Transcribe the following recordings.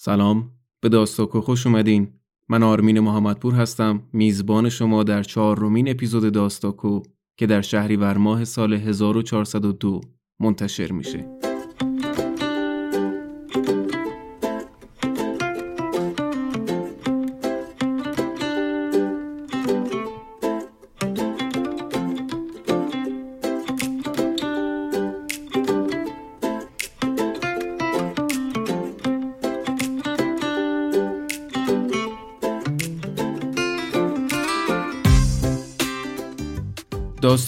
سلام به داستاکو خوش اومدین. من آرمین محمدپور هستم میزبان شما در چهارمین اپیزود داستاکو که در شهریور ماه سال 1402 منتشر میشه.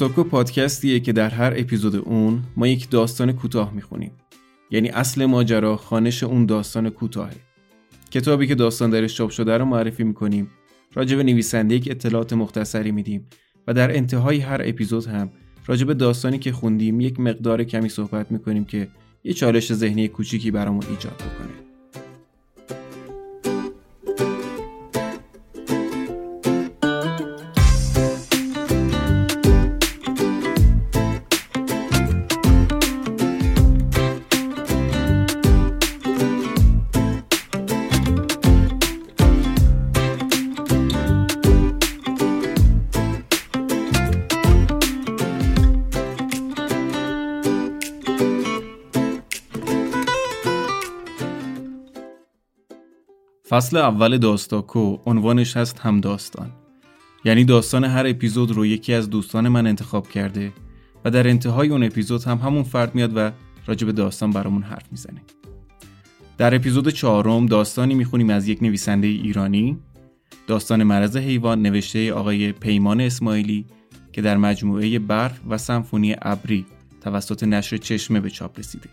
داستاکو پادکستیه که در هر اپیزود اون ما یک داستان کوتاه می‌خونیم. یعنی اصل ماجرا خانش اون داستان کوتاهه. کتابی که داستان درش چاپ شده رو معرفی می‌کنیم. راجع به نویسنده یک اطلاعات مختصری میدیم و در انتهای هر اپیزود هم راجع به داستانی که خوندیم یک مقدار کمی صحبت می‌کنیم که یه چالش ذهنی کوچیکی برامون ایجاد بکنه. فصل اول داستاکو عنوانش هست هم داستان. یعنی داستان هر اپیزود رو یکی از دوستان من انتخاب کرده و در انتهای اون اپیزود هم همون فرد میاد و راجع به داستان برامون حرف می‌زنه. در اپیزود چهارم داستانی می‌خونیم از یک نویسنده ایرانی. داستان مرض حیوان نوشته آقای پیمان اسماعیلی که در مجموعه برف و سمفونی ابری توسط نشر چشمه به چاپ رسیده.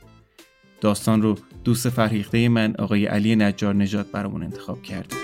داستان رو دوست فرهیخته من آقای علی نجار نجات برامون انتخاب کرده.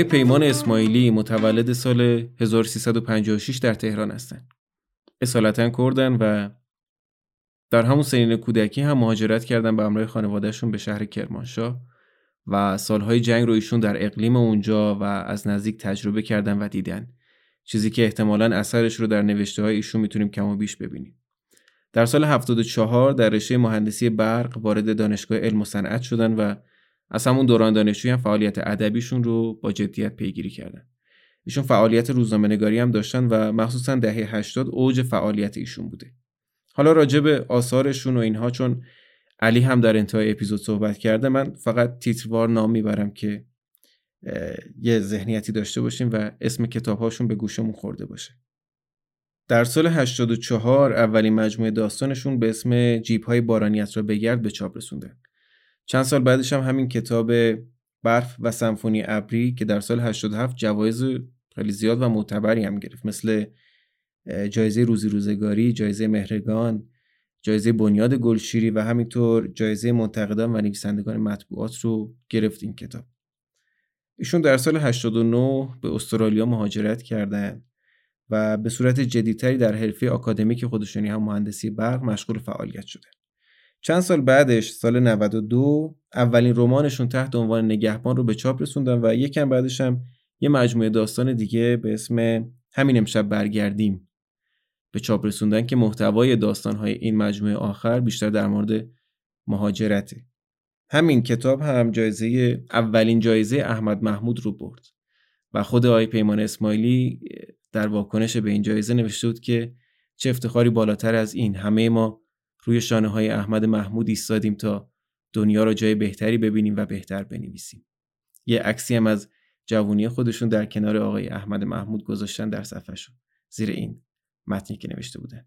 آقای پیمان اسماعیلی متولد سال 1356 در تهران هستند. اصالتا کردن و در همون سنین کودکی هم مهاجرت کردن به همراه خانوادهشون به شهر کرمانشاه و سالهای جنگ رو ایشون در اقلیم اونجا و از نزدیک تجربه کردن و دیدن چیزی که احتمالا اثرش رو در نوشته های ایشون می‌تونیم کم و بیش ببینیم در سال 74 در رشته مهندسی برق وارد دانشگاه علم و صنعت شدن و از همون دوران دانشجویی هم فعالیت ادبیشون رو با جدیت پیگیری کردن. ایشون فعالیت روزنامه نگاری هم داشتن و مخصوصا دهه 80 اوج فعالیت ایشون بوده. حالا راجع به آثارشون و اینها چون علی هم در انتهای اپیزود صحبت کرده من فقط تیتروار نام می‌برم که یه ذهنیتی داشته باشیم و اسم کتابهاشون به گوشمون خورده باشه. در سال 84 اولین مجموعه داستانشون به اسم جیب های بارانیت را بگرد به چاپ رسوندن چند سال بعدش هم همین کتاب برف و سمفونی ابری که در سال 87 جوایز خیلی زیاد و معتبری هم گرفت مثل جایزه روزی روزگاری، جایزه مهرگان، جایزه بنیاد گلشیری و همینطور جایزه منتقدان و نویسندگان مطبوعات رو گرفت این کتاب. ایشون در سال 89 به استرالیا مهاجرت کردند و به صورت جدیدتری در حرفه آکادمیک خودشونی هم مهندسی برق مشغول فعالیت شدن. چند سال بعدش سال 92 اولین رمانشون تحت عنوان نگهبان رو به چاپ رسوندن و یکم بعدش هم یه مجموعه داستان دیگه به اسم همین امشب برگردیم به چاپ رسوندن که محتوای داستانهای این مجموعه آخر بیشتر در مورد مهاجرته. همین کتاب هم جایزه اولین جایزه احمد محمود رو برد و خود آقای پیمان اسماعیلی در واکنش به این جایزه نوشته بود که چه افتخاری بالاتر از این. همه ما روی شانه های احمد محمود ایستادیم تا دنیا را جای بهتری ببینیم و بهتر بنویسیم. یه عکسی هم از جوونی خودشون در کنار آقای احمد محمود گذاشتن در صفحهشون زیر این متنی که نوشته بودن.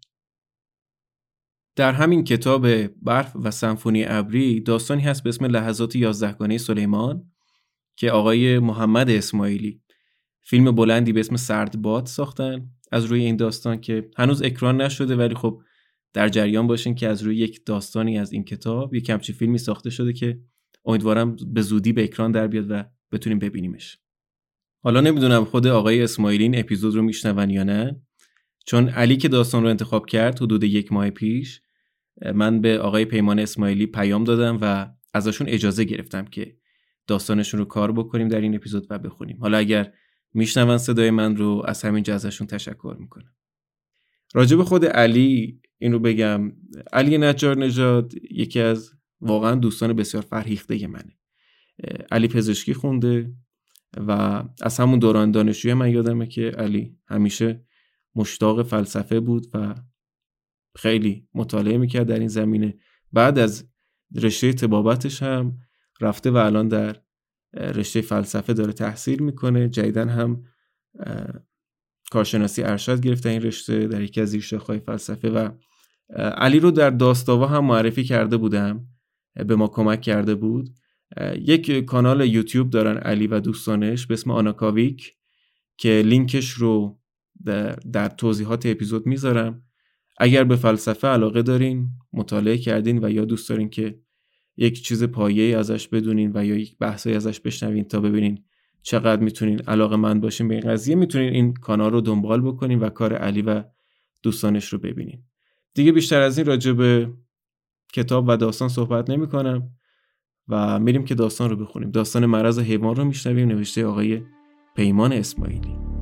در همین کتاب برف و سمفونی ابری داستانی هست به اسم لحظات یازدهگانه سلیمان که آقای محمد اسماعیلی فیلم بلندی به اسم سردباد ساختن از روی این داستان که هنوز اکران نشده ولی خب در جریان باشین که از روی یک داستانی از این کتاب یک کمچی فیلمی ساخته شده که امیدوارم به زودی به اکران در بیاد و بتونیم ببینیمش. حالا نمی‌دونم خود آقای اسماعیلی این اپیزود رو میشنون یا نه. چون علی که داستان رو انتخاب کرد حدود یک ماه پیش من به آقای پیمان اسماعیلی پیام دادم و ازشون اجازه گرفتم که داستانشون رو کار بکنیم در این اپیزود و بخونیم. حالا اگر میشنون صدای من رو از همین ازشون تشکر می‌کنم. راجب خود علی این رو بگم. علی نجار نژاد یکی از واقعا دوستان بسیار فرهیخته منه. علی پزشکی خونده و از همون دوران دانشجوی من یادمه که علی همیشه مشتاق فلسفه بود و خیلی مطالعه می‌کرد در این زمینه. بعد از رشته تبابتش هم رفته و الان در رشته فلسفه داره تحصیل می‌کنه. جدیدن هم کارشناسی ارشد گرفته این رشته در یکی از زیرشاخه‌های فلسفه و علی رو در داستاوا هم معرفی کرده بودم به ما کمک کرده بود. یک کانال یوتیوب دارن علی و دوستانش به اسم آناکاویک که لینکش رو در, توضیحات اپیزود می‌ذارم. اگر به فلسفه علاقه دارین مطالعه کردین و یا دوست دارین که یک چیز پایه ازش بدونین و یا یک بحثی ازش بشنوین تا ببینین چقدر می‌تونین علاقه من باشین به این قضیه می‌تونین این کانال رو دنبال بکنین و کار علی و دوستانش رو ببینین. دیگه بیشتر از این راجع به کتاب و داستان صحبت نمی کنم و میریم که داستان رو بخونیم. داستان مرض حیوان رو میشنویم نوشته آقای پیمان اسماعیلی.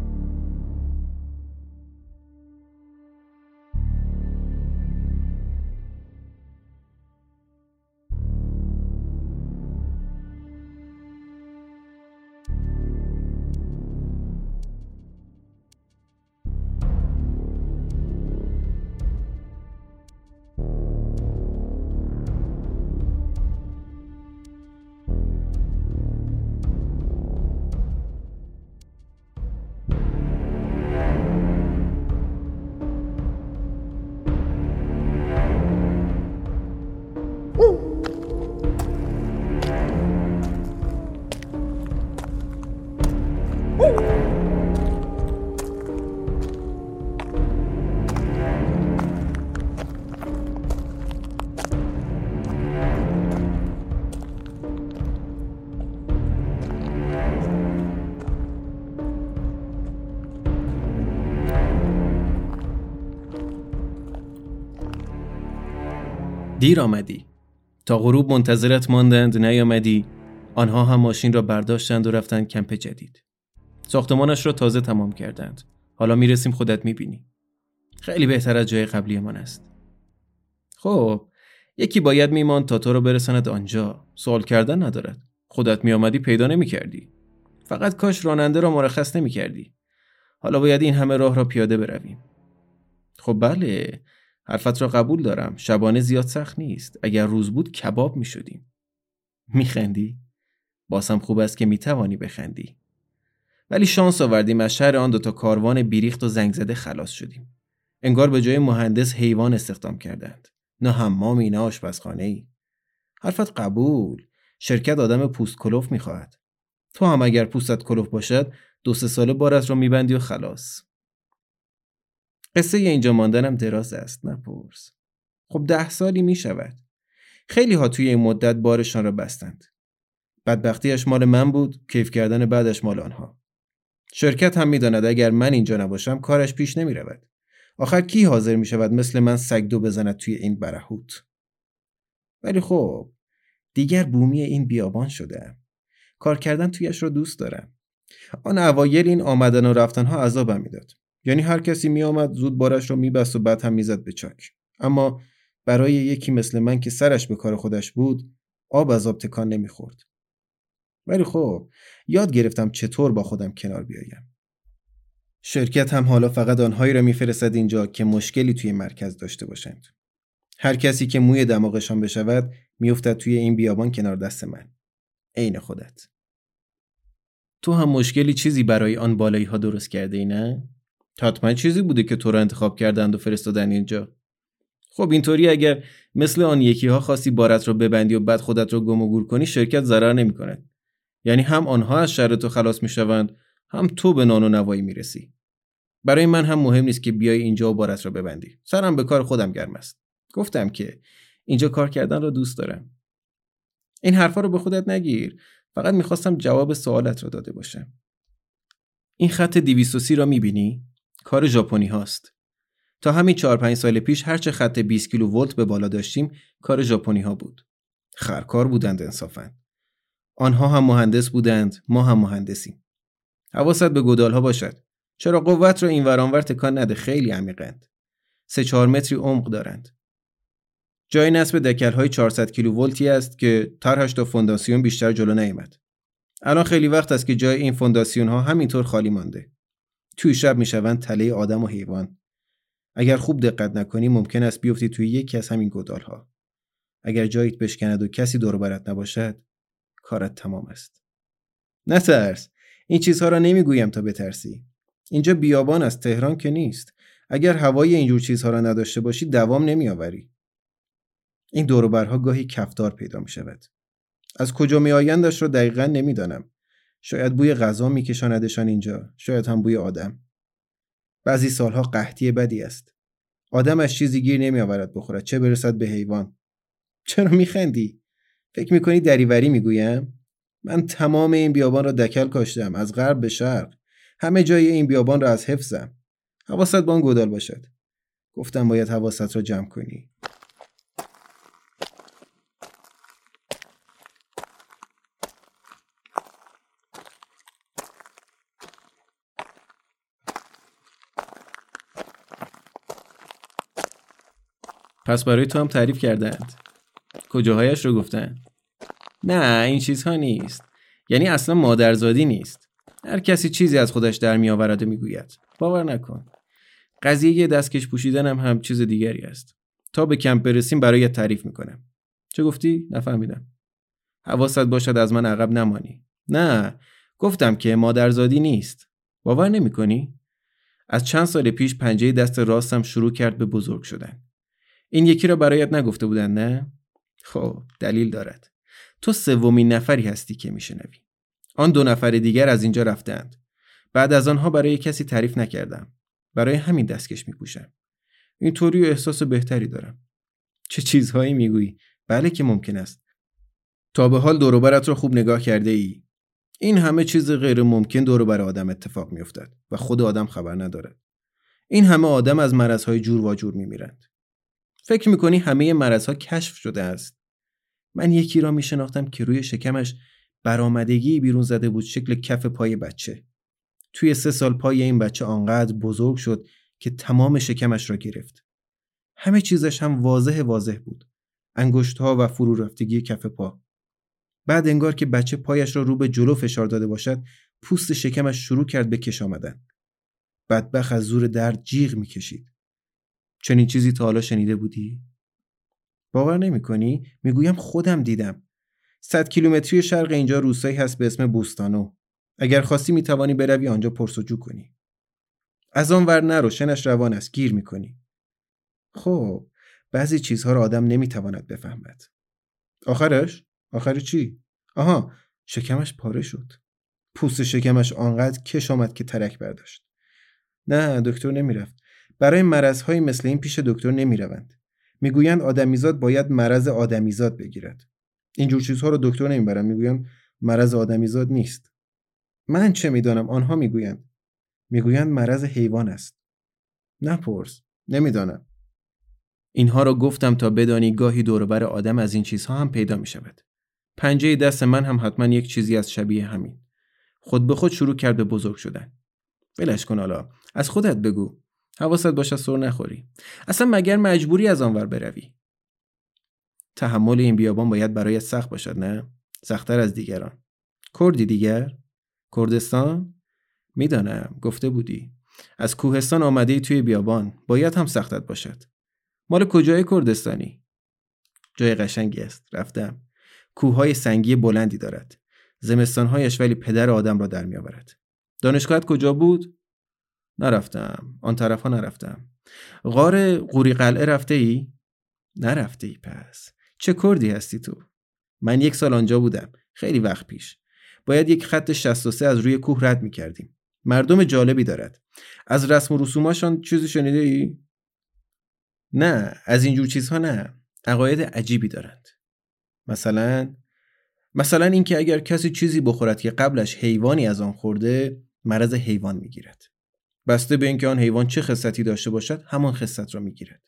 دیر آمدی. تا غروب منتظرت ماندند نیامدی. آنها هم ماشین را برداشتند و رفتند کمپ جدید. ساختمانش را تازه تمام کردند. حالا می‌رسیم خودت می‌بینی. خیلی بهتر از جای قبلیمان است. خب یکی باید میماند تا تو رو برساند آنجا. سوال کردن ندارد. خودت میآمدی پیدا نمی‌کردی. فقط کاش راننده را مرخص نمی‌کردی. حالا باید این همه راه را پیاده برویم. خب بله. حرفت را قبول دارم. شبانه زیاد سخت نیست. اگر روز بود کباب می شدیم میخندی؟ باسم خوب است که می‌توانی بخندی. ولی شانس آوردیم از شهر آن دوتا کاروان بیریخت و زنگ زده خلاص شدیم. انگار به جای مهندس حیوان استخدام کردند. نه حمامی نه آشپزخانه ای حرفت قبول. شرکت آدم پوست کلوف می‌خواهد. تو هم اگر پوستت کلوف باشد دو سه ساله بارت را میبندی و خلاص. قصه اینجا ماندنم دراز است نپرس. خب ده سالی می شود. خیلی ها توی این مدت بارشان را بستند. بدبختیش مال من بود کیف کردن بعدش مال آنها. شرکت هم می‌داند اگر من اینجا نباشم کارش پیش نمی رود. آخر کی حاضر می شود مثل من سگدو بزند توی این برهوت؟ ولی خب دیگر بومی این بیابان شده کار کردن تویش را دوست دارم. آن اوایل این آمدن و رفتن ها عذابم می‌داد. یعنی هر کسی میآمد زود بارش رو میبست و بعد هم می‌زد به چاک اما برای یکی مثل من که سرش به کار خودش بود آب از آب تکان نمی‌خورد. ولی خب یاد گرفتم چطور با خودم کنار بیایم. شرکت هم حالا فقط آنهایی را میفرستد اینجا که مشکلی توی مرکز داشته باشند. هر کسی که موی دماغشان بشود میافتد توی این بیابان کنار دست من. عین خودت. تو هم مشکلی چیزی برای آن بالایی ها درست کرده ای نه؟ حتما چیزی بوده که تو رو انتخاب کردند و فرستادن اینجا. خب اینطوری اگر مثل آن یکی ها خواستی بارت رو ببندی و بعد خودت رو گم و گور کنی شرکت ضرر نمی کند. یعنی هم آنها از شر تو خلاص می شوند هم تو به نان و نوایی می رسی. برای من هم مهم نیست که بیای اینجا و بارت را ببندی. سرم به کار خودم گرم است. گفتم که اینجا کار کردن را دوست دارم. این حرفا رو به خودت نگیر. فقط می‌خواستم جواب سوالت را داده باشم. این خط 230 را می‌بینی؟ کار ژاپنی هاست. تا همین 4 5 سال پیش هرچه خط 20 کیلو ولت به بالا داشتیم کار ژاپنی ها بود. خرکار بودند انصافا. آنها هم مهندس بودند ما هم مهندسیم. حواست به گودال ها باشد. چرا قوت را این ورانور تکان نده؟ خیلی عمیقند سه چهار متری عمق دارند. جای نصب دکل های 400 کیلو ولتی است که طرحش تا فونداسیون بیشتر جلو نیامد. الان خیلی وقت است که جای این فونداسیون ها همینطور خالی مانده. توی شب می‌شوند تله آدم و حیوان. اگر خوب دقت نکنی ممکن است بیفتی توی یکی از همین گودال ها اگر جایت بشکند و کسی دور برت نباشد کارت تمام است. نترس. این چیزها را نمی‌گویم تا بترسی. اینجا بیابان از تهران که نیست. اگر هوای اینجور چیزها را نداشته باشی دوام نمیآوری. این دوروبرها گاهی کفدار پیدا می شود. از کجا می آیندش را دقیقا نمی‌دانم. شاید بوی غذا میکشاندشان اینجا شاید هم بوی آدم. بعضی سالها قحطی بدی است. آدم از چیزی گیر نمی آورد بخورد چه برسد به حیوان؟ چرا میخندی؟ فکر می‌کنی دریوری می‌گویم؟ من تمام این بیابان را دکل کاشتم از غرب به شرق. همه جای این بیابان را از حفظم. حواست با آن گودال باشد. گفتم باید حواست را جمع کنی. پس برای تو هم تعریف کردند. کجاهایش رو گفتن؟ نه این چیزها نیست. یعنی اصلا مادرزادی نیست. هر کسی چیزی از خودش در میآورد و می‌گوید باور نکن. قضیه دستکش پوشیدن هم, هم چیز دیگری است. تا به کمپ برسیم برای تعریف می‌کنم چه گفتی؟ نفهمیدم. حواست باشد از من عقب نمانی. نه گفتم که مادرزادی نیست. باور نمی‌کنی از چند سال پیش پنجه دست راستم شروع کرد به بزرگ شدن. این یکی را برایت نگفته بودن نه؟ خب دلیل دارد. تو سومین نفری هستی که میشنوی. آن دو نفر دیگر از اینجا رفتند. بعد از آنها برای کسی تعریف نکردم. برای همین دستکش میپوشم. اینطوری احساس بهتری دارم. چه چیزهایی می‌گویی؟ بله که ممکن است. تا به حال دوروبرت را خوب نگاه کرده ای این همه چیز غیر ممکن دور بر آدم اتفاق میافتد و خود آدم خبر ندارد. این همه آدم از مرضهای جور و جور میمیرند. فکر می‌کنی همه مرضها کشف شده است؟ من یکی را میشناختم که روی شکمش برآمدگی بیرون زده بود شکل کف پای بچه. توی سه سال پای این بچه آنقدر بزرگ شد که تمام شکمش را گرفت. همه چیزش هم واضح واضح بود. انگشت ها و فرو رفتگی کف پا. بعد انگار که بچه پایش را رو به جلو فشار داده باشد پوست شکمش شروع کرد به کش آمدن. بدبخ از زور درد جیغ می‌کشید. چنین چیزی تا حالا شنیده بودی؟ باور نمی کنی؟ می‌گویم خودم دیدم. صد کیلومتری شرق اینجا روستایی هست به اسم بوستانو. اگر خواستی می توانی بروی آنجا پرسجو کنی. از آن ور نرو شنش روان است گیر می‌کنی. خب بعضی چیزها را آدم نمی‌تواند بفهمد. آخرش؟ آخر چی؟ آها شکمش پاره شد. پوست شکمش آنقدر کش آمد که ترک برداشت. نه دکتر نمی‌رفت. برای مرضهایی مثل این پیش دکتر نمی‌روند می‌گویند آدمیزاد باید مرض آدمیزاد بگیرد اینجور چیزها رو دکتر نمی‌برن می‌گویند مرض آدمیزاد نیست من چه می‌دانم آنها می‌گویند می‌گویند مرض حیوان است نپرس نمی‌دانم اینها را گفتم تا بدانی گاهی دوربر آدم از این چیزها هم پیدا می شود. پنجه دست من هم حتما یک چیزی از شبیه همین. خود به خود شروع کرد به بزرگ شدن. ولش کن حالا. از خودت بگو. حواست باشه سر نخوری. اصلا مگر مجبوری از آنور بروی؟ تحمل این بیابان باید برای سخت باشد نه؟ سختتر از دیگران. کردی دیگر؟ کردستان؟ می‌دانم. گفته بودی. از کوهستان آمده ای توی بیابان. باید هم سختت باشد. مال کجای کردستانی؟ جای قشنگی است. رفتم. کوههای سنگی بلندی دارد. زمستانهایش ولی پدر آدم را در میآورد. دانشگاهت کجا بود؟ نرفتم. آن طرف ها نرفتم. غار قوری قلعه رفته ای؟ نرفته ای پس. چه کردی هستی تو؟ من یک سال آنجا بودم. خیلی وقت پیش. باید یک خط 63 از روی کوه رد می کردیم مردم جالبی دارد. از رسم و رسوماشان چیزی شنیده ای؟ نه از اینجور چیزها نه. عقاید عجیبی دارند. مثلا مثلا اینکه اگر کسی چیزی بخورد که قبلش حیوانی از آن خورده مرض حیوان می‌گیرد. بسته به اینکه آن حیوان چه خصلتی داشته باشد همان خصلت را می‌گیرد.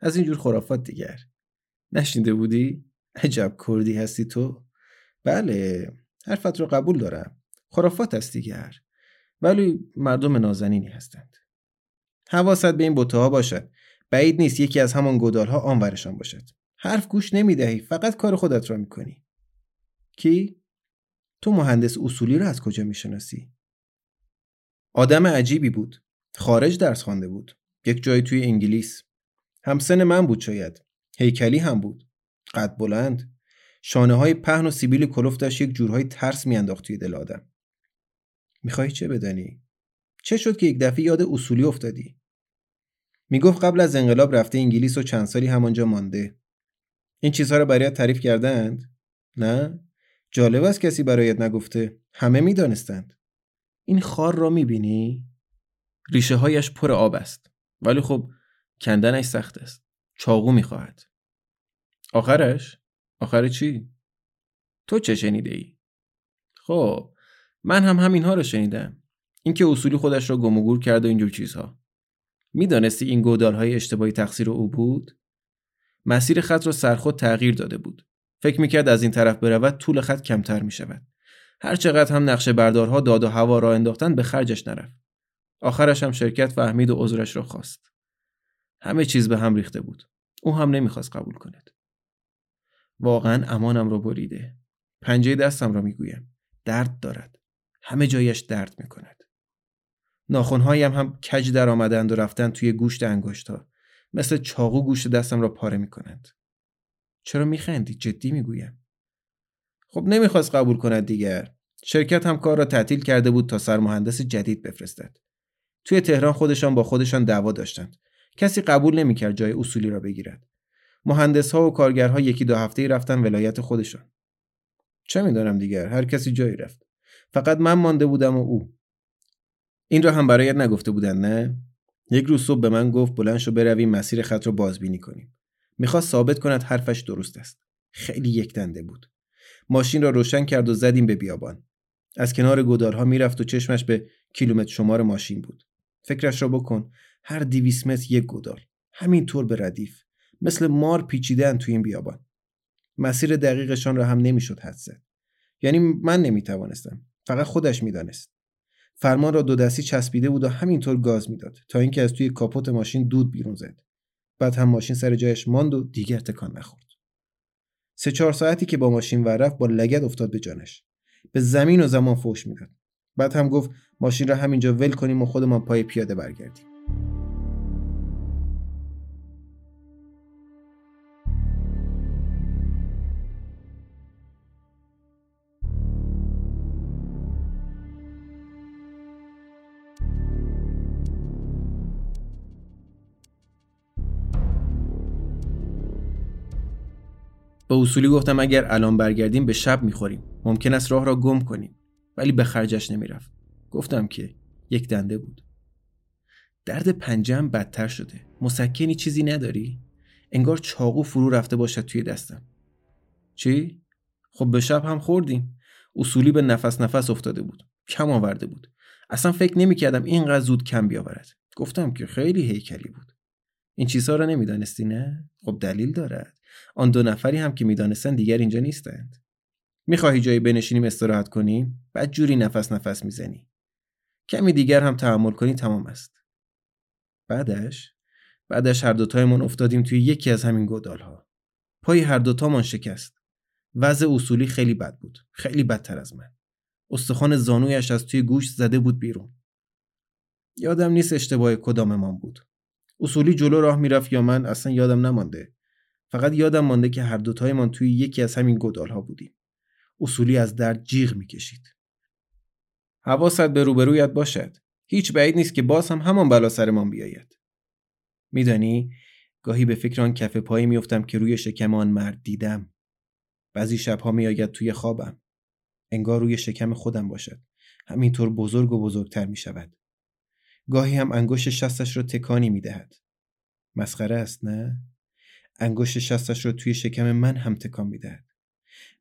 از اینجور خرافات دیگر. نشنیده بودی؟ عجب کردی هستی تو. بله حرفت رو قبول دارم. خرافات است دیگر. ولی مردم نازنینی هستند. حواست به این بوته ها باشد. بعید نیست یکی از همان گودال ها آنورشان باشد. حرف گوش نمی‌دهی فقط کار خودت را می‌کنی. کی؟ تو مهندس اصولی را از کجا می‌شناسی؟ آدم عجیبی بود. خارج درس خوانده بود. یک جای توی انگلیس. همسن من بود شاید. هیکلی هم بود. قد بلند. شانه های پهن و سیبیل کلفتش یک جورهای ترس میانداخت توی دل آدم. می‌خوای چه بدانی؟ چه شد که یک دفعه یاد اصولی افتادی؟ می‌گفت قبل از انقلاب رفته انگلیس و چند سالی همانجا مانده. این چیزها رو برایت تعریف کردند؟ نه؟ جالب است کسی برایت نگفته. همه می‌دانستند. این خار را می‌بینی؟ ریشه هایش پر آب است ولی خب کندنش سخت است. چاقو می‌خواهد. آخرش؟ آخر چی؟ تو چه شنیده ای خب من هم همینها رو شنیدم. اینکه اصولی خودش را گم و گور کرد و اینجور چیزها. می‌دانستی این گودال های اشتباهی تقصیر او بود؟ مسیر خط را سرخود تغییر داده بود. فکر می‌کرد از این طرف برود طول خط کمتر می‌شود. هر چقدر هم نقشه بردارها داد و هوا را انداختن به خرجش نرفت. آخرش هم شرکت فهمید و عذرش را خواست. همه چیز به هم ریخته بود. او هم نمی‌خواست قبول کند. واقعا امانم را بریده. پنجه دستم را می‌گویم. درد دارد. همه جایش درد می‌کند. ناخونهایم هم کج در آمدند و رفتن توی گوشت انگشتا مثل چاقو گوشت دستم را پاره می‌کنند. چرا میخندی؟ جدی می‌گویم. خب نمی‌خواست قبول کند دیگر. شرکت هم کار را تعطیل کرده بود تا سرمهندس جدید بفرستد. توی تهران خودشان با خودشان دعوا داشتند. کسی قبول نمی‌کرد جای اصولی را بگیرد. مهندس ها و کارگرها یکی دو هفته رفتن ولایت خودشان. چه می‌دانم دیگر؟ هر کسی جایی رفت. فقط من مانده بودم و او. این را هم برایت نگفته بودن نه؟ یک روز صبح به من گفت بلند شو برویم مسیر خط را بازبینی کنیم. می‌خواست ثابت کند حرفش درست است. خیلی یک دنده بود. ماشین را روشن کرد و زدیم به بیابان. از کنار گودالها می‌رفت و چشمش به کیلومتر شمار ماشین بود. فکرش را بکن هر دیویس متر یک گودال. همینطور به ردیف. مثل مار پیچیدن توی این بیابان. مسیر دقیقشان را هم نمی‌شد حد زد. یعنی من نمی‌توانستم. فقط خودش می‌دانست. فرمان را دو دستی چسبیده بود و همینطور گاز می‌داد تا اینکه از توی کاپوت ماشین دود بیرون زد. بعد هم ماشین سر جایش ماند و دیگر تکان نخورد. سه چهار ساعتی که با ماشین ور رفت با لگد افتاد به جانش. به زمین و زمان فوش می‌داد. بعد هم گفت ماشین را همینجا ول کنیم و خودمان پای پیاده برگردیم. به اصولی گفتم اگر الان برگردیم به شب می‌خوریم. ممکن است راه را گم کنیم. ولی به خرجش نمی‌رفت. گفتم که یک دنده بود. درد پنجم بدتر شده. مسکنی چیزی نداری؟ انگار چاقو فرو رفته باشد توی دستم. چی؟ خب به شب هم خوردیم. اصولی به نفس نفس افتاده بود. کم آورده بود. اصلا فکر نمی‌کردم اینقدر زود کم بیاورد. گفتم که خیلی هیکلی بود. این چیزها را نمی‌دانستی نه؟ خب دلیل دارد. آن دو نفری هم که می‌دانستند دیگر اینجا نیستند. می‌خواهی جایی بنشینیم استراحت کنیم؟ بعد جوری نفس نفس می‌زنی. کمی دیگر هم تحمل کنی تمام است. بعدش بعدش هر دوتایمان افتادیم توی یکی از همین گودال ها پای هر دوتامان شکست. وضع اصولی خیلی بد بود. خیلی بدتر از من. استخوان زانویش از توی گوش زده بود بیرون. یادم نیست اشتباه کداممان بود. اصولی جلو راه می‌رفت یا من؟ اصلا یادم نمانده. فقط یادم مانده که هر دوتایمان توی یکی از همین گودال ها بودیم. اصولی از درد جیغ می‌کشید. حواست به روبرویت باشد. هیچ بعید نیست که باز هم همان بلا سرمان بیاید. میدانی؟ گاهی به فکر آن کف پایی میافتم که روی شکم آن مرد دیدم. بعضی شبها میآید توی خوابم. انگار روی شکم خودم باشد. همینطور بزرگ و بزرگتر می شود. گاهی هم انگشت شستش را تکانی می دهد. مسخره است نه؟ انگشت شستش را توی شکم من هم تکان می دهد.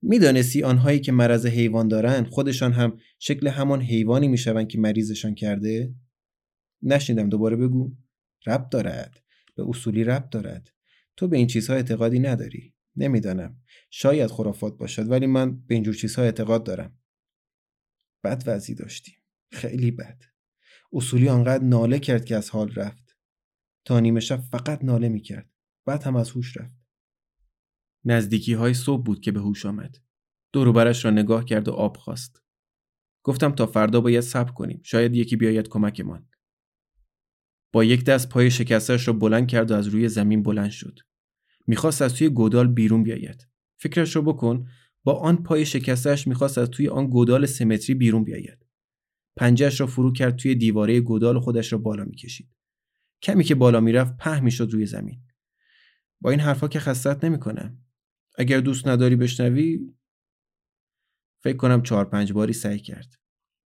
می‌دانستی آنهایی که مرض حیوان دارند خودشان هم شکل همان حیوانی می‌شوند که مریضشان کرده؟ نشنیدم دوباره بگو. رب دارد. به اصولی رب دارد. تو به این چیزها اعتقادی نداری. نمی‌دانم. شاید خرافات باشد ولی من به اینجور چیزها اعتقاد دارم. بد وضعی داشتیم خیلی بد. اصولی آنقدر ناله کرد که از حال رفت. تا نیمه شب فقط ناله می‌کرد. بعد هم از هوش رفت نزدیکی های صبح بود که به هوش آمد. دوروبرش را نگاه کرد و آب خواست. گفتم تا فردا باید صبر کنیم. شاید یکی بیاید کمکمان. با یک دست پای شکستش را بلند کرد و از روی زمین بلند شد. می‌خواست از توی گودال بیرون بیاید. فکرش را بکن با آن پای شکستش می‌خواست از توی آن گودال سمتری بیرون بیاید. پنجهش را فرو کرد توی دیواره گودال خودش را بالا می‌کشید. کمی که بالا می‌رفت په می‌شد روی زمین. با این حرفا که خستت نمی‌کنم. اگر دوست نداری بشنوی فکر کنم چهار پنج باری سعی کرد.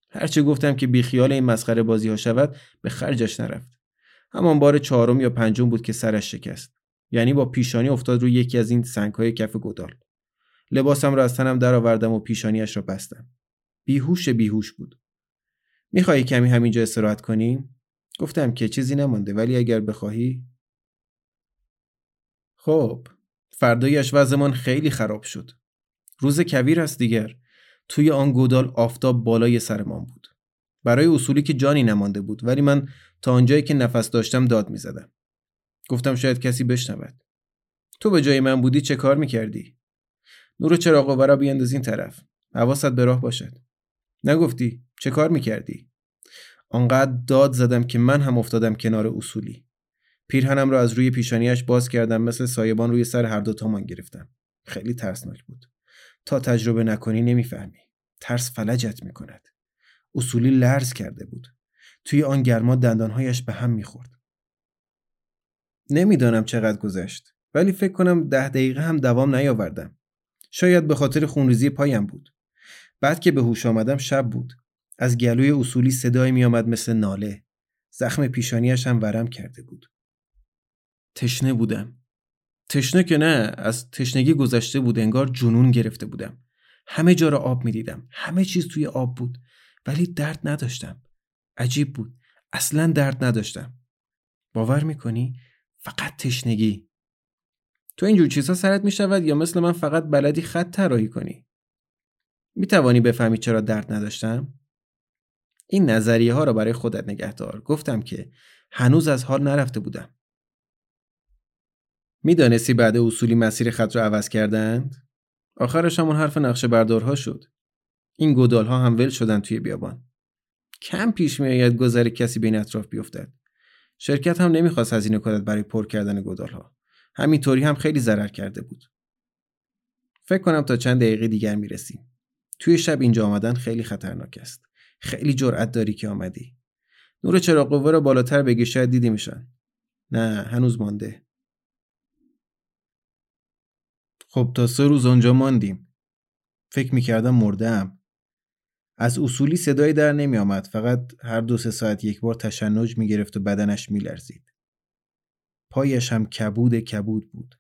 هرچه گفتم که بیخیال این مسخره بازی ها شود به خرجش نرفت. همان بار چهارم یا پنجم بود که سرش شکست. یعنی با پیشانی افتاد روی یکی از این سنگ های کف گدال لباسم را از تنم درآوردم و پیشانیش را بستم. بیهوش بیهوش بود. می‌خواهی کمی همینجا استراحت کنیم گفتم که چیزی نمانده ولی اگر بخواهی خب فردایش وضعمان خیلی خراب شد. روز کویر است دیگر. توی آن گودال آفتاب بالای سرمان بود. برای اصولی که جانی نمانده بود ولی من تا آنجایی که نفس داشتم داد می زدم. گفتم شاید کسی بشنود. تو به جای من بودی چه کار می‌کردی؟ نور چراغ و ورا بینداز این طرف. حواست به راه باشد. نگفتی چه کار می‌کردی؟ آنقدر داد زدم که من هم افتادم کنار اصولی. پیرهنم را از روی پیشانیش باز کردم مثل سایبان روی سر هر دو تامان گرفتم. خیلی ترسناک بود. تا تجربه نکنی نمی‌فهمی. ترس فلجت می‌کند. اصولی لرز کرده بود. توی آن گرما دندانهایش به هم می‌خورد. نمی‌دانم چقدر گذشت ولی فکر کنم ده دقیقه هم دوام نیاوردم. شاید به خاطر خونریزی پایم بود. بعد که به هوش آمدم شب بود. از گلوی اصولی صدایی میآمد مثل ناله. زخم پیشانیش هم ورم کرده بود. تشنه بودم. تشنه که نه از تشنگی گذشته بود انگار جنون گرفته بودم. همه جا را آب می‌دیدم همه چیز توی آب بود. ولی درد نداشتم. عجیب بود. اصلا درد نداشتم. باور می‌کنی؟ فقط تشنگی. تو اینجور چیزها سرت می‌شود یا مثل من فقط بلدی خط طراحی کنی؟ می‌توانی بفهمی چرا درد نداشتم؟ این نظریه ها را برای خودت نگه دار گفتم که هنوز از حال نرفته بودم. می‌دانستی بعد اصولی مسیر خط را عوض کردند؟ آخرش همون حرف نقشه بردارها شد. این گودال ها هم ول شدن توی بیابان. کم پیش میآید گذر کسی بین اطراف بیفتد. شرکت هم نمی‌خواست هزینه کند برای پر کردن گودال ها. همینطوری هم خیلی ضرر کرده بود. فکر کنم تا چند دقیقه دیگر می‌رسیم. توی شب اینجا آمدن خیلی خطرناک است. خیلی جرأت داری که آمدی. نور چراغ قوه را بالاتر بگی شاید دیدی میشن. نه هنوز مانده. خب تا سه روز آنجا ماندیم. فکر می‌کردم مردم. از اصولی صدایی در نمی آمد فقط هر دو سه ساعت یک بار تشنج می گرفت و بدنش می لرزید. پایش هم کبود کبود بود.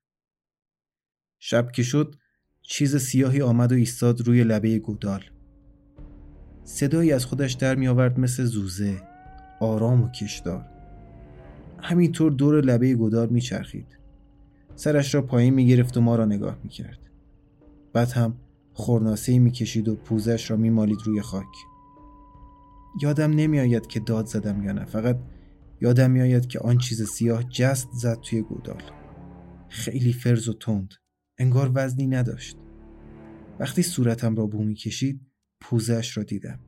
شب که شد چیز سیاهی آمد و ایستاد روی لبه گودال. صدایی از خودش در می آورد مثل زوزه آرام و کشدار. همینطور دور لبه گودال می چرخید. سرش را پایین می گرفت و ما را نگاه می کرد. بعد هم خورناسه می کشید و پوزش را می مالید روی خاک. یادم نمی آید که داد زدم یا نه فقط یادم می آید که آن چیز سیاه جست زد توی گودال. خیلی فرز و تند. انگار وزنی نداشت. وقتی صورتم را بو می کشید پوزش را دیدم.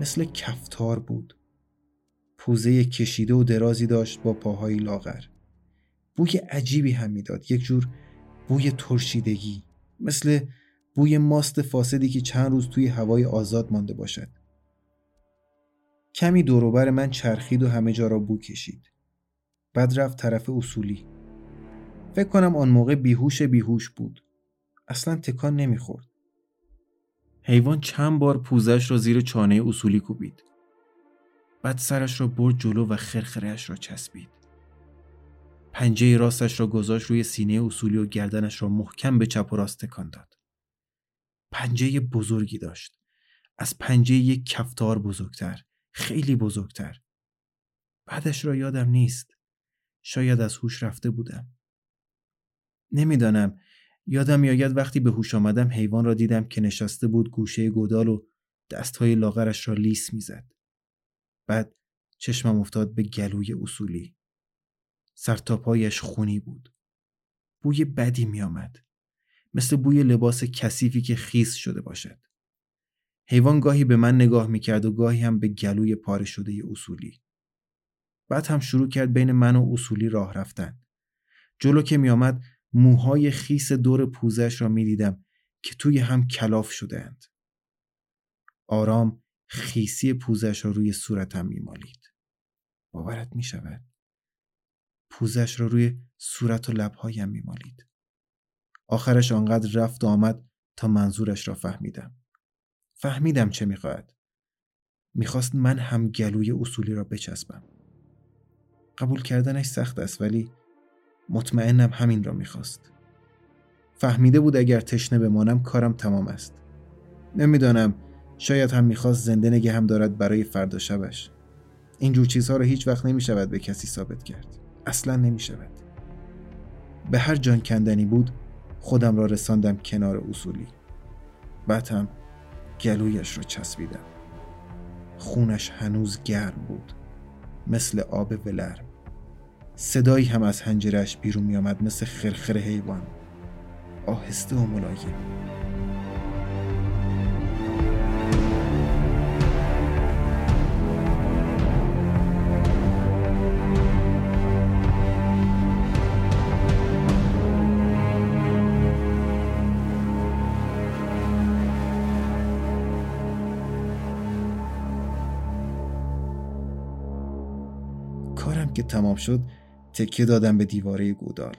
مثل کفتار بود. پوزه کشیده و درازی داشت با پاهایی لاغر. بوی عجیبی هم می‌داد یک جور بوی ترشیدگی مثل بوی ماست فاسدی که چند روز توی هوای آزاد مانده باشد. کمی دوروبر من چرخید و همه جا را بو کشید. بعد رفت طرف اصولی. فکر کنم آن موقع بیهوش بیهوش بود. اصلا تکان نمی‌خورد. حیوان چند بار پوزش را زیر چانه اصولی کوبید. بعد سرش را برد جلو و خرخرهش را چسبید. پنجه راستش را گذاشت روی سینه اصولی و گردنش را محکم به چپ و راست تکان داد. پنجه بزرگی داشت. از پنجه یک کفتار بزرگتر. خیلی بزرگتر. بعدش را یادم نیست. شاید از هوش رفته بودم. نمی‌دانم یادم میآید وقتی به هوش آمدم حیوان را دیدم که نشسته بود گوشه گودال و دستهای لاغرش را لیس می‌زد. بعد چشمم افتاد به گلوی اصولی. سرتاپایش خونی بود. بوی بدی میآمد. مثل بوی لباس کثیفی که خیس شده باشد. حیوان گاهی به من نگاه می‌کرد و گاهی هم به گلوی پاره شده اصولی. بعد هم شروع کرد بین من و اصولی راه رفتن. جلو که میآمد موهای خیس دور پوزش را می‌دیدم که توی هم کلاف شدهاند. آرام خیسی پوزش را روی صورتم میمالید. باورت می شود. پوزش را روی صورت و لبهایم میمالید. آخرش آنقدر رفت و آمد تا منظورش را فهمیدم. فهمیدم چه می‌خواهد. می‌خواست من هم گلوی اصولی را بچسبم. قبول کردنش سخت است ولی مطمئنم همین را می‌خواست. فهمیده بود اگر تشنه بمانم کارم تمام است. نمی‌دانم شاید هم می‌خواست زنده نگه هم دارد برای فردا شبش. اینجور چیزها را هیچ وقت نمی‌شود به کسی ثابت کرد. اصلا نمی‌شود. به هر جان کندنی بود خودم را رساندم کنار اصولی. بعد هم گلویش را چسبیدم. خونش هنوز گرم بود. مثل آب ولرم. صدایی هم از هنجرش بیرون می آمد مثل خرخر حیوان آهسته و ملایم تمام شد تکیه دادم به دیواره گودال.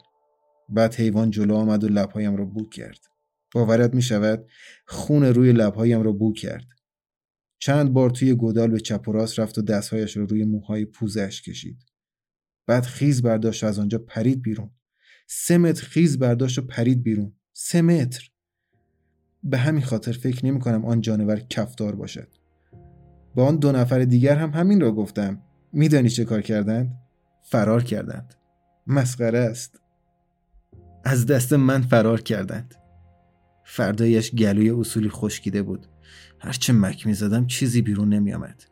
بعد حیوان جلو آمد و لبهایم را بو کرد. باورت می شود خون روی لبهایم را بو کرد. چند بار توی گودال به چپ و راست رفت و دستهایش را روی موهای پوزش کشید. بعد خیز برداشت و از آنجا پرید بیرون. سه متر خیز برداشت و پرید بیرون. سه متر! به همین خاطر فکر نمی کنم آن جانور کفدار باشد. با آن دو نفر دیگر هم همین را گفتم. میدانی چه کار کردند؟ فرار کردند. مسخره است. از دست من فرار کردند. فردایش گلوی اصولی خشکیده بود. هرچه مک می زدم چیزی بیرون نمی آمد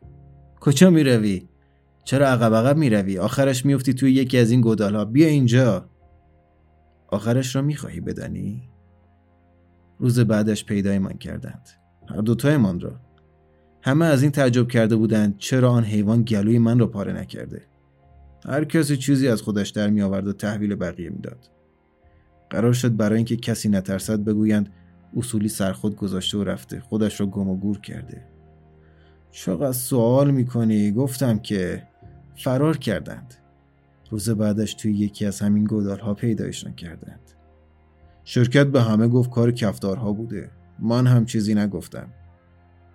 کجا می روی؟ چرا عقب عقب می روی؟ آخرش میفتی توی یکی از این گودال ها بیا اینجا. آخرش را می خواهی بدانی؟ روز بعدش پیدایمان کردند. هر دوتایمان را. همه از این تعجب کرده بودند چرا آن حیوان گلوی من را پاره نکرده. هر کسی چیزی از خودش در می آورد و تحویل بقیه می‌داد. قرار شد برای اینکه کسی نترسد بگویند اصولی سرخود گذاشته و رفته خودش را گم و گور کرده. چقدر سوال می‌کنی گفتم که فرار کردند. روز بعدش توی یکی از همین گودال ها پیدایشان کردند شرکت به همه گفت کار کفدارها بوده. من هم چیزی نگفتم.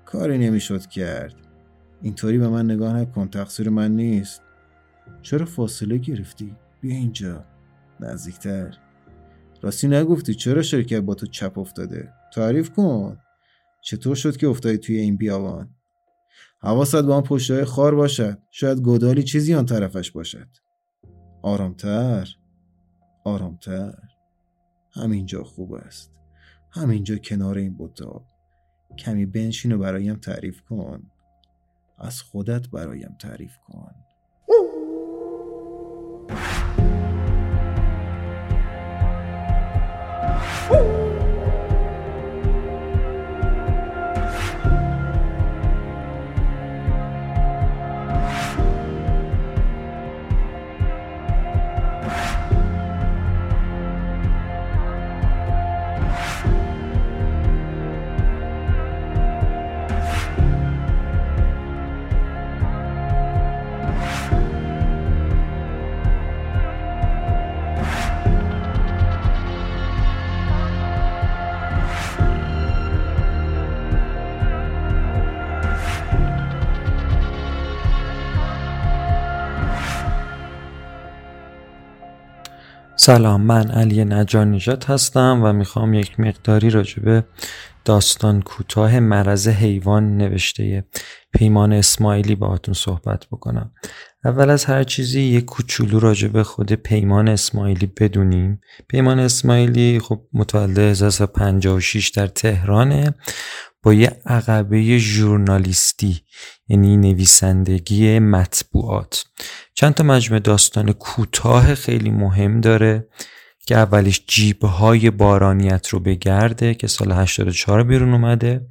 کاری نمی‌شد کرد. اینطوری به من نگاه نکن تقصیر من نیست. چرا فاصله گرفتی؟ بیا اینجا. نزدیکتر. راستی نگفتی چرا شرکت با تو چپ افتاده؟ تعریف کن. چطور شد که افتادی توی این بیابان؟ حواست با آن پشتهای خار باشد. شاید گودالی چیزی آن طرفش باشد. آرامتر. آرامتر. همینجا خوب است. همینجا کنار این بوتا کمی بنشین و برایم تعریف کن. از خودت برایم تعریف کن. you سلام من علی نجار نجات هستم و می‌خوام یک مقداری راجبه داستان کوتاه مرض حیوان نوشته پیمان اسماعیلی باهاتون صحبت بکنم. اول از هر چیزی یک کوچولو راجبه خود پیمان اسماعیلی بدونیم. پیمان اسماعیلی خب متولد 1956 در تهرانه با یه عقبه ژورنالیستی یعنی نویسندگی مطبوعات. چند تا مجموعه داستان کوتاه خیلی مهم داره که اولیش جیبهای بارانیت رو بگرده که سال 84 بیرون اومده.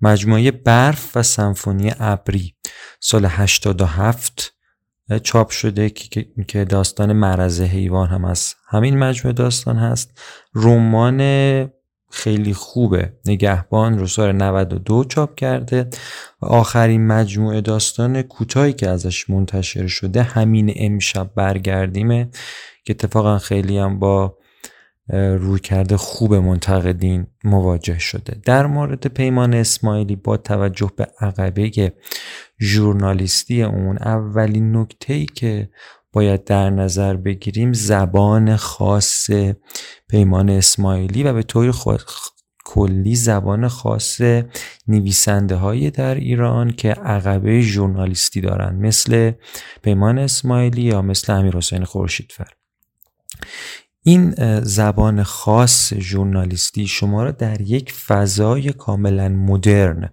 مجموعه برف و سمفونی ابری سال 87 چاپ شده که داستان مرز حیوان هم از همین مجموعه داستان هست. رمان خیلی خوبه. نگهبان رو سال 92 چاپ کرده و آخرین مجموعه داستان کوتاهی که ازش منتشر شده همین امشب برگردیمه که اتفاقا خیلی هم با روی کرده خوب منتقدین مواجه شده. در مورد پیمان اسماعیلی با توجه به عقبه ژورنالیستی اون اولین نکته ای که باید در نظر بگیریم زبان خاص پیمان اسماعیلی و به طور کلی زبان خاص نویسنده های در ایران که عقبه ژورنالیستی دارن مثل پیمان اسماعیلی یا مثل امیر حسین خورشیدفر. این زبان خاص ژورنالیستی شما را در یک فضای کاملا مدرن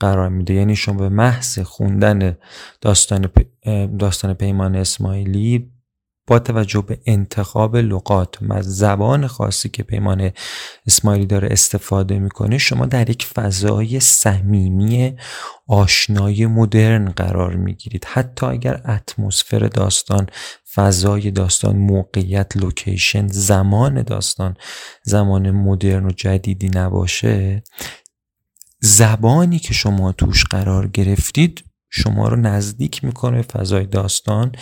قرار میده. یعنی شما به محض خوندن داستان, داستان پیمان اسماعیلی با توجه به انتخاب لغات و زبان خاصی که پیمان اسماعیلی داره استفاده می‌کنه شما در یک فضای صمیمی آشنای مدرن قرار می‌گیرید. حتی اگر اتمسفر داستان فضای داستان موقعیت لوکیشن زمان داستان زمان مدرن و جدیدی نباشه زبانی که شما توش قرار گرفتید شما رو نزدیک می‌کنه فضای داستان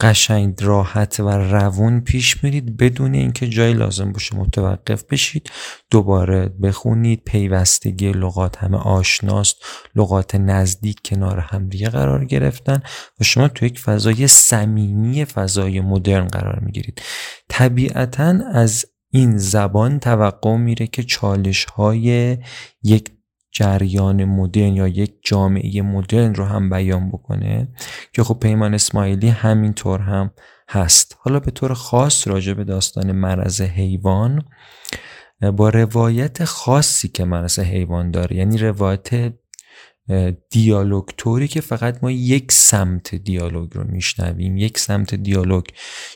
قشنگ راحت و روون پیش میرید بدون اینکه جایی لازم باشه متوقف بشید. دوباره بخونید. پیوستگی لغات همه آشناست. لغات نزدیک کنار همدیگه قرار گرفتن و شما تو یک فضای صمیمی فضای مدرن قرار می‌گیرید. طبیعتا از این زبان توقع میره که چالش های یک جریان مدرن یا یک جامعه مدرن رو هم بیان بکنه که خب پیمان اسماعیلی همینطور هم هست. حالا به طور خاص راجع به داستان مرز حیوان با روایت خاصی که مرز حیوان داره یعنی روایت دیالوگ طوری که فقط ما یک سمت دیالوگ رو میشنویم یک سمت دیالوگ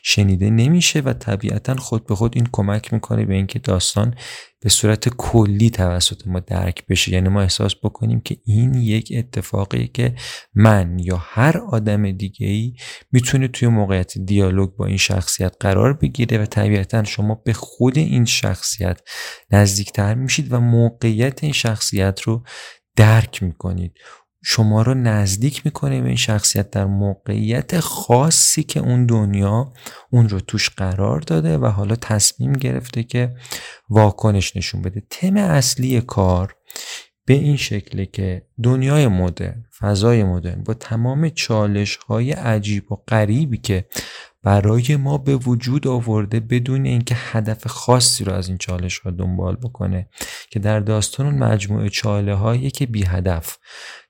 شنیده نمیشه و طبیعتا خود به خود این کمک می‌کنه به اینکه داستان به صورت کلی توسط ما درک بشه. یعنی ما احساس بکنیم که این یک اتفاقی که من یا هر آدم دیگه ای می‌تونه توی موقعیت دیالوگ با این شخصیت قرار بگیره و طبیعتا شما به خود این شخصیت نزدیکتر میشید و موقعیت این شخصیت رو درک می‌کنید. شما رو نزدیک می‌کنه به این شخصیت در موقعیت خاصی که اون دنیا اون رو توش قرار داده و حالا تصمیم گرفته که واکنش نشون بده. تم اصلی کار به این شکله که دنیای مدرن فضای مدرن با تمام چالش های عجیب و غریبی که برای ما به وجود آورده بدون اینکه هدف خاصی رو از این چالش ها دنبال بکنه که در داستان مجموعه چاله هایی که بی هدف.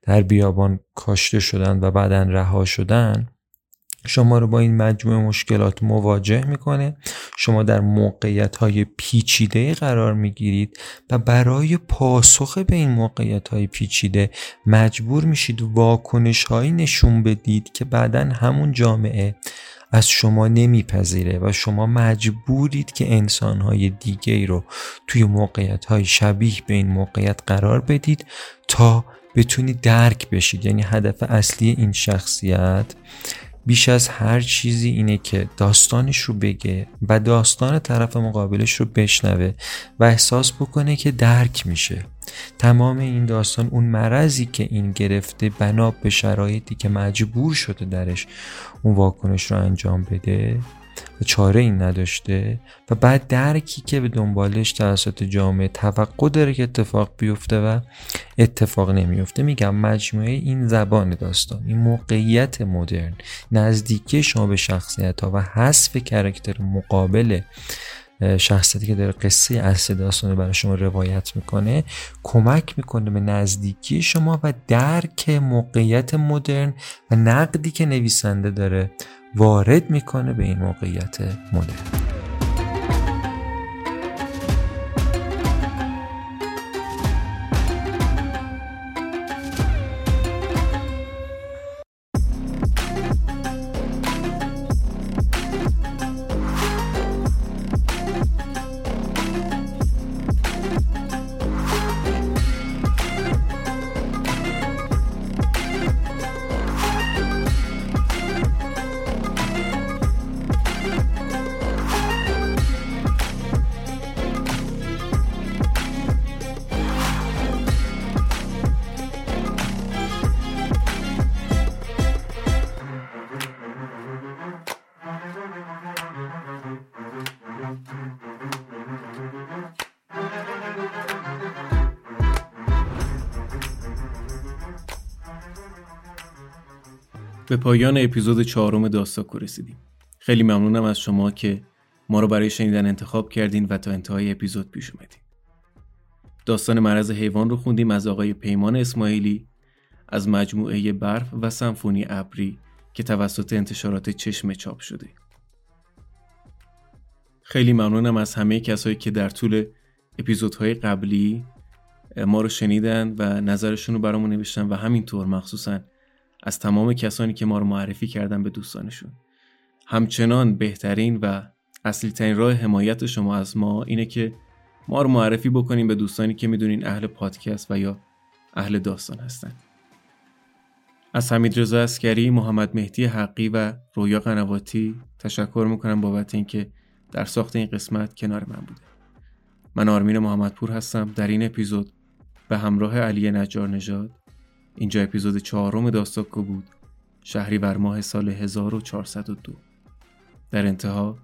در بیابان کاشته شدن و بعدا رها شدن شما رو با این مجموعه مشکلات مواجه می‌کنه. شما در موقعیت های پیچیده قرار می‌گیرید و برای پاسخ به این موقعیت های پیچیده مجبور میشید واکنش هایی نشون بدید که بعدا همون جامعه از شما نمیپذیره و شما مجبورید که انسانهای دیگه رو توی موقعیت های شبیه به این موقعیت قرار بدید تا بتونید درک بشید. یعنی هدف اصلی این شخصیت بیش از هر چیزی اینه که داستانش رو بگه و داستان طرف مقابلش رو بشنوه و احساس بکنه که درک میشه. تمام این داستان اون مرضی که این گرفته بنا به شرایطی که مجبور شده درش اون واکنش رو انجام بده. و چاره این نداشته و بعد درکی که به دنبالش توسط جامعه توقع داره که اتفاق بیفته و اتفاق نمیفته میگم مجموعه این زبان داستان این موقعیت مدرن نزدیکی شما به شخصیت ها و حذف کرکتر مقابل شخصیتی که داره قصه اصل داستان برای شما روایت می‌کنه کمک می‌کنه به نزدیکی شما و درک موقعیت مدرن و نقدی که نویسنده داره وارد می‌کنه به این موقعیت مدرن. به پایان اپیزود چهارم داستاکو رسیدیم. خیلی ممنونم از شما که ما رو برای شنیدن انتخاب کردین و تا انتهای اپیزود پیش اومدین. داستان مرض حیوان رو خوندیم از آقای پیمان اسماعیلی از مجموعه برف و سمفونی ابری که توسط انتشارات چشم چاپ شده. خیلی ممنونم از همه کسایی که در طول اپیزودهای قبلی ما رو شنیدن و نظرشون رو برامون نوشتن و همینطور مخصوصا از تمام کسانی که ما رو معرفی کردن به دوستانشون. همچنان بهترین و اصلی ترین راه حمایت شما از ما اینه که ما رو معرفی بکنیم به دوستانی که می‌دونین اهل پادکست و یا اهل داستان هستن. از حمید رضا اسکری، محمد مهدی حقی و رویا قنواتی تشکر می‌کنم بابت اینکه در ساخت این قسمت کنار من بوده. من آرمین محمدپور هستم. در این اپیزود به همراه علی نجار نژاد اینجا اپیزود چهارم داستاکو بود. شهریور ماه سال 1402 در انتها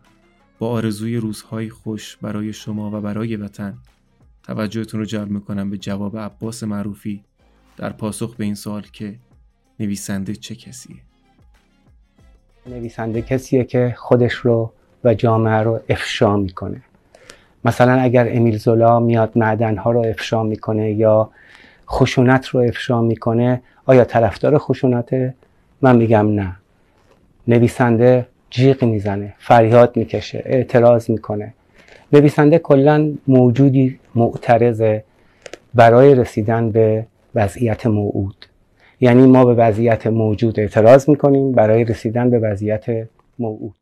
با آرزوی روزهای خوش برای شما و برای وطن توجهتون رو جلب می‌کنم به جواب عباس معروفی در پاسخ به این سوال که نویسنده چه کسیه؟ نویسنده کسیه که خودش رو و جامعه رو افشا می‌کنه. مثلا اگر امیل زولا میاد معدنها رو افشا می‌کنه یا خشونت رو افشا می‌کنه آیا طرفدار خشونته؟ من میگم نه. نویسنده جیغ می‌زنه فریاد می‌کشه اعتراض می‌کنه. نویسنده کلا موجودی معترضه برای رسیدن به وضعیت موعود. یعنی ما به وضعیت موجود اعتراض می‌کنیم برای رسیدن به وضعیت موعود.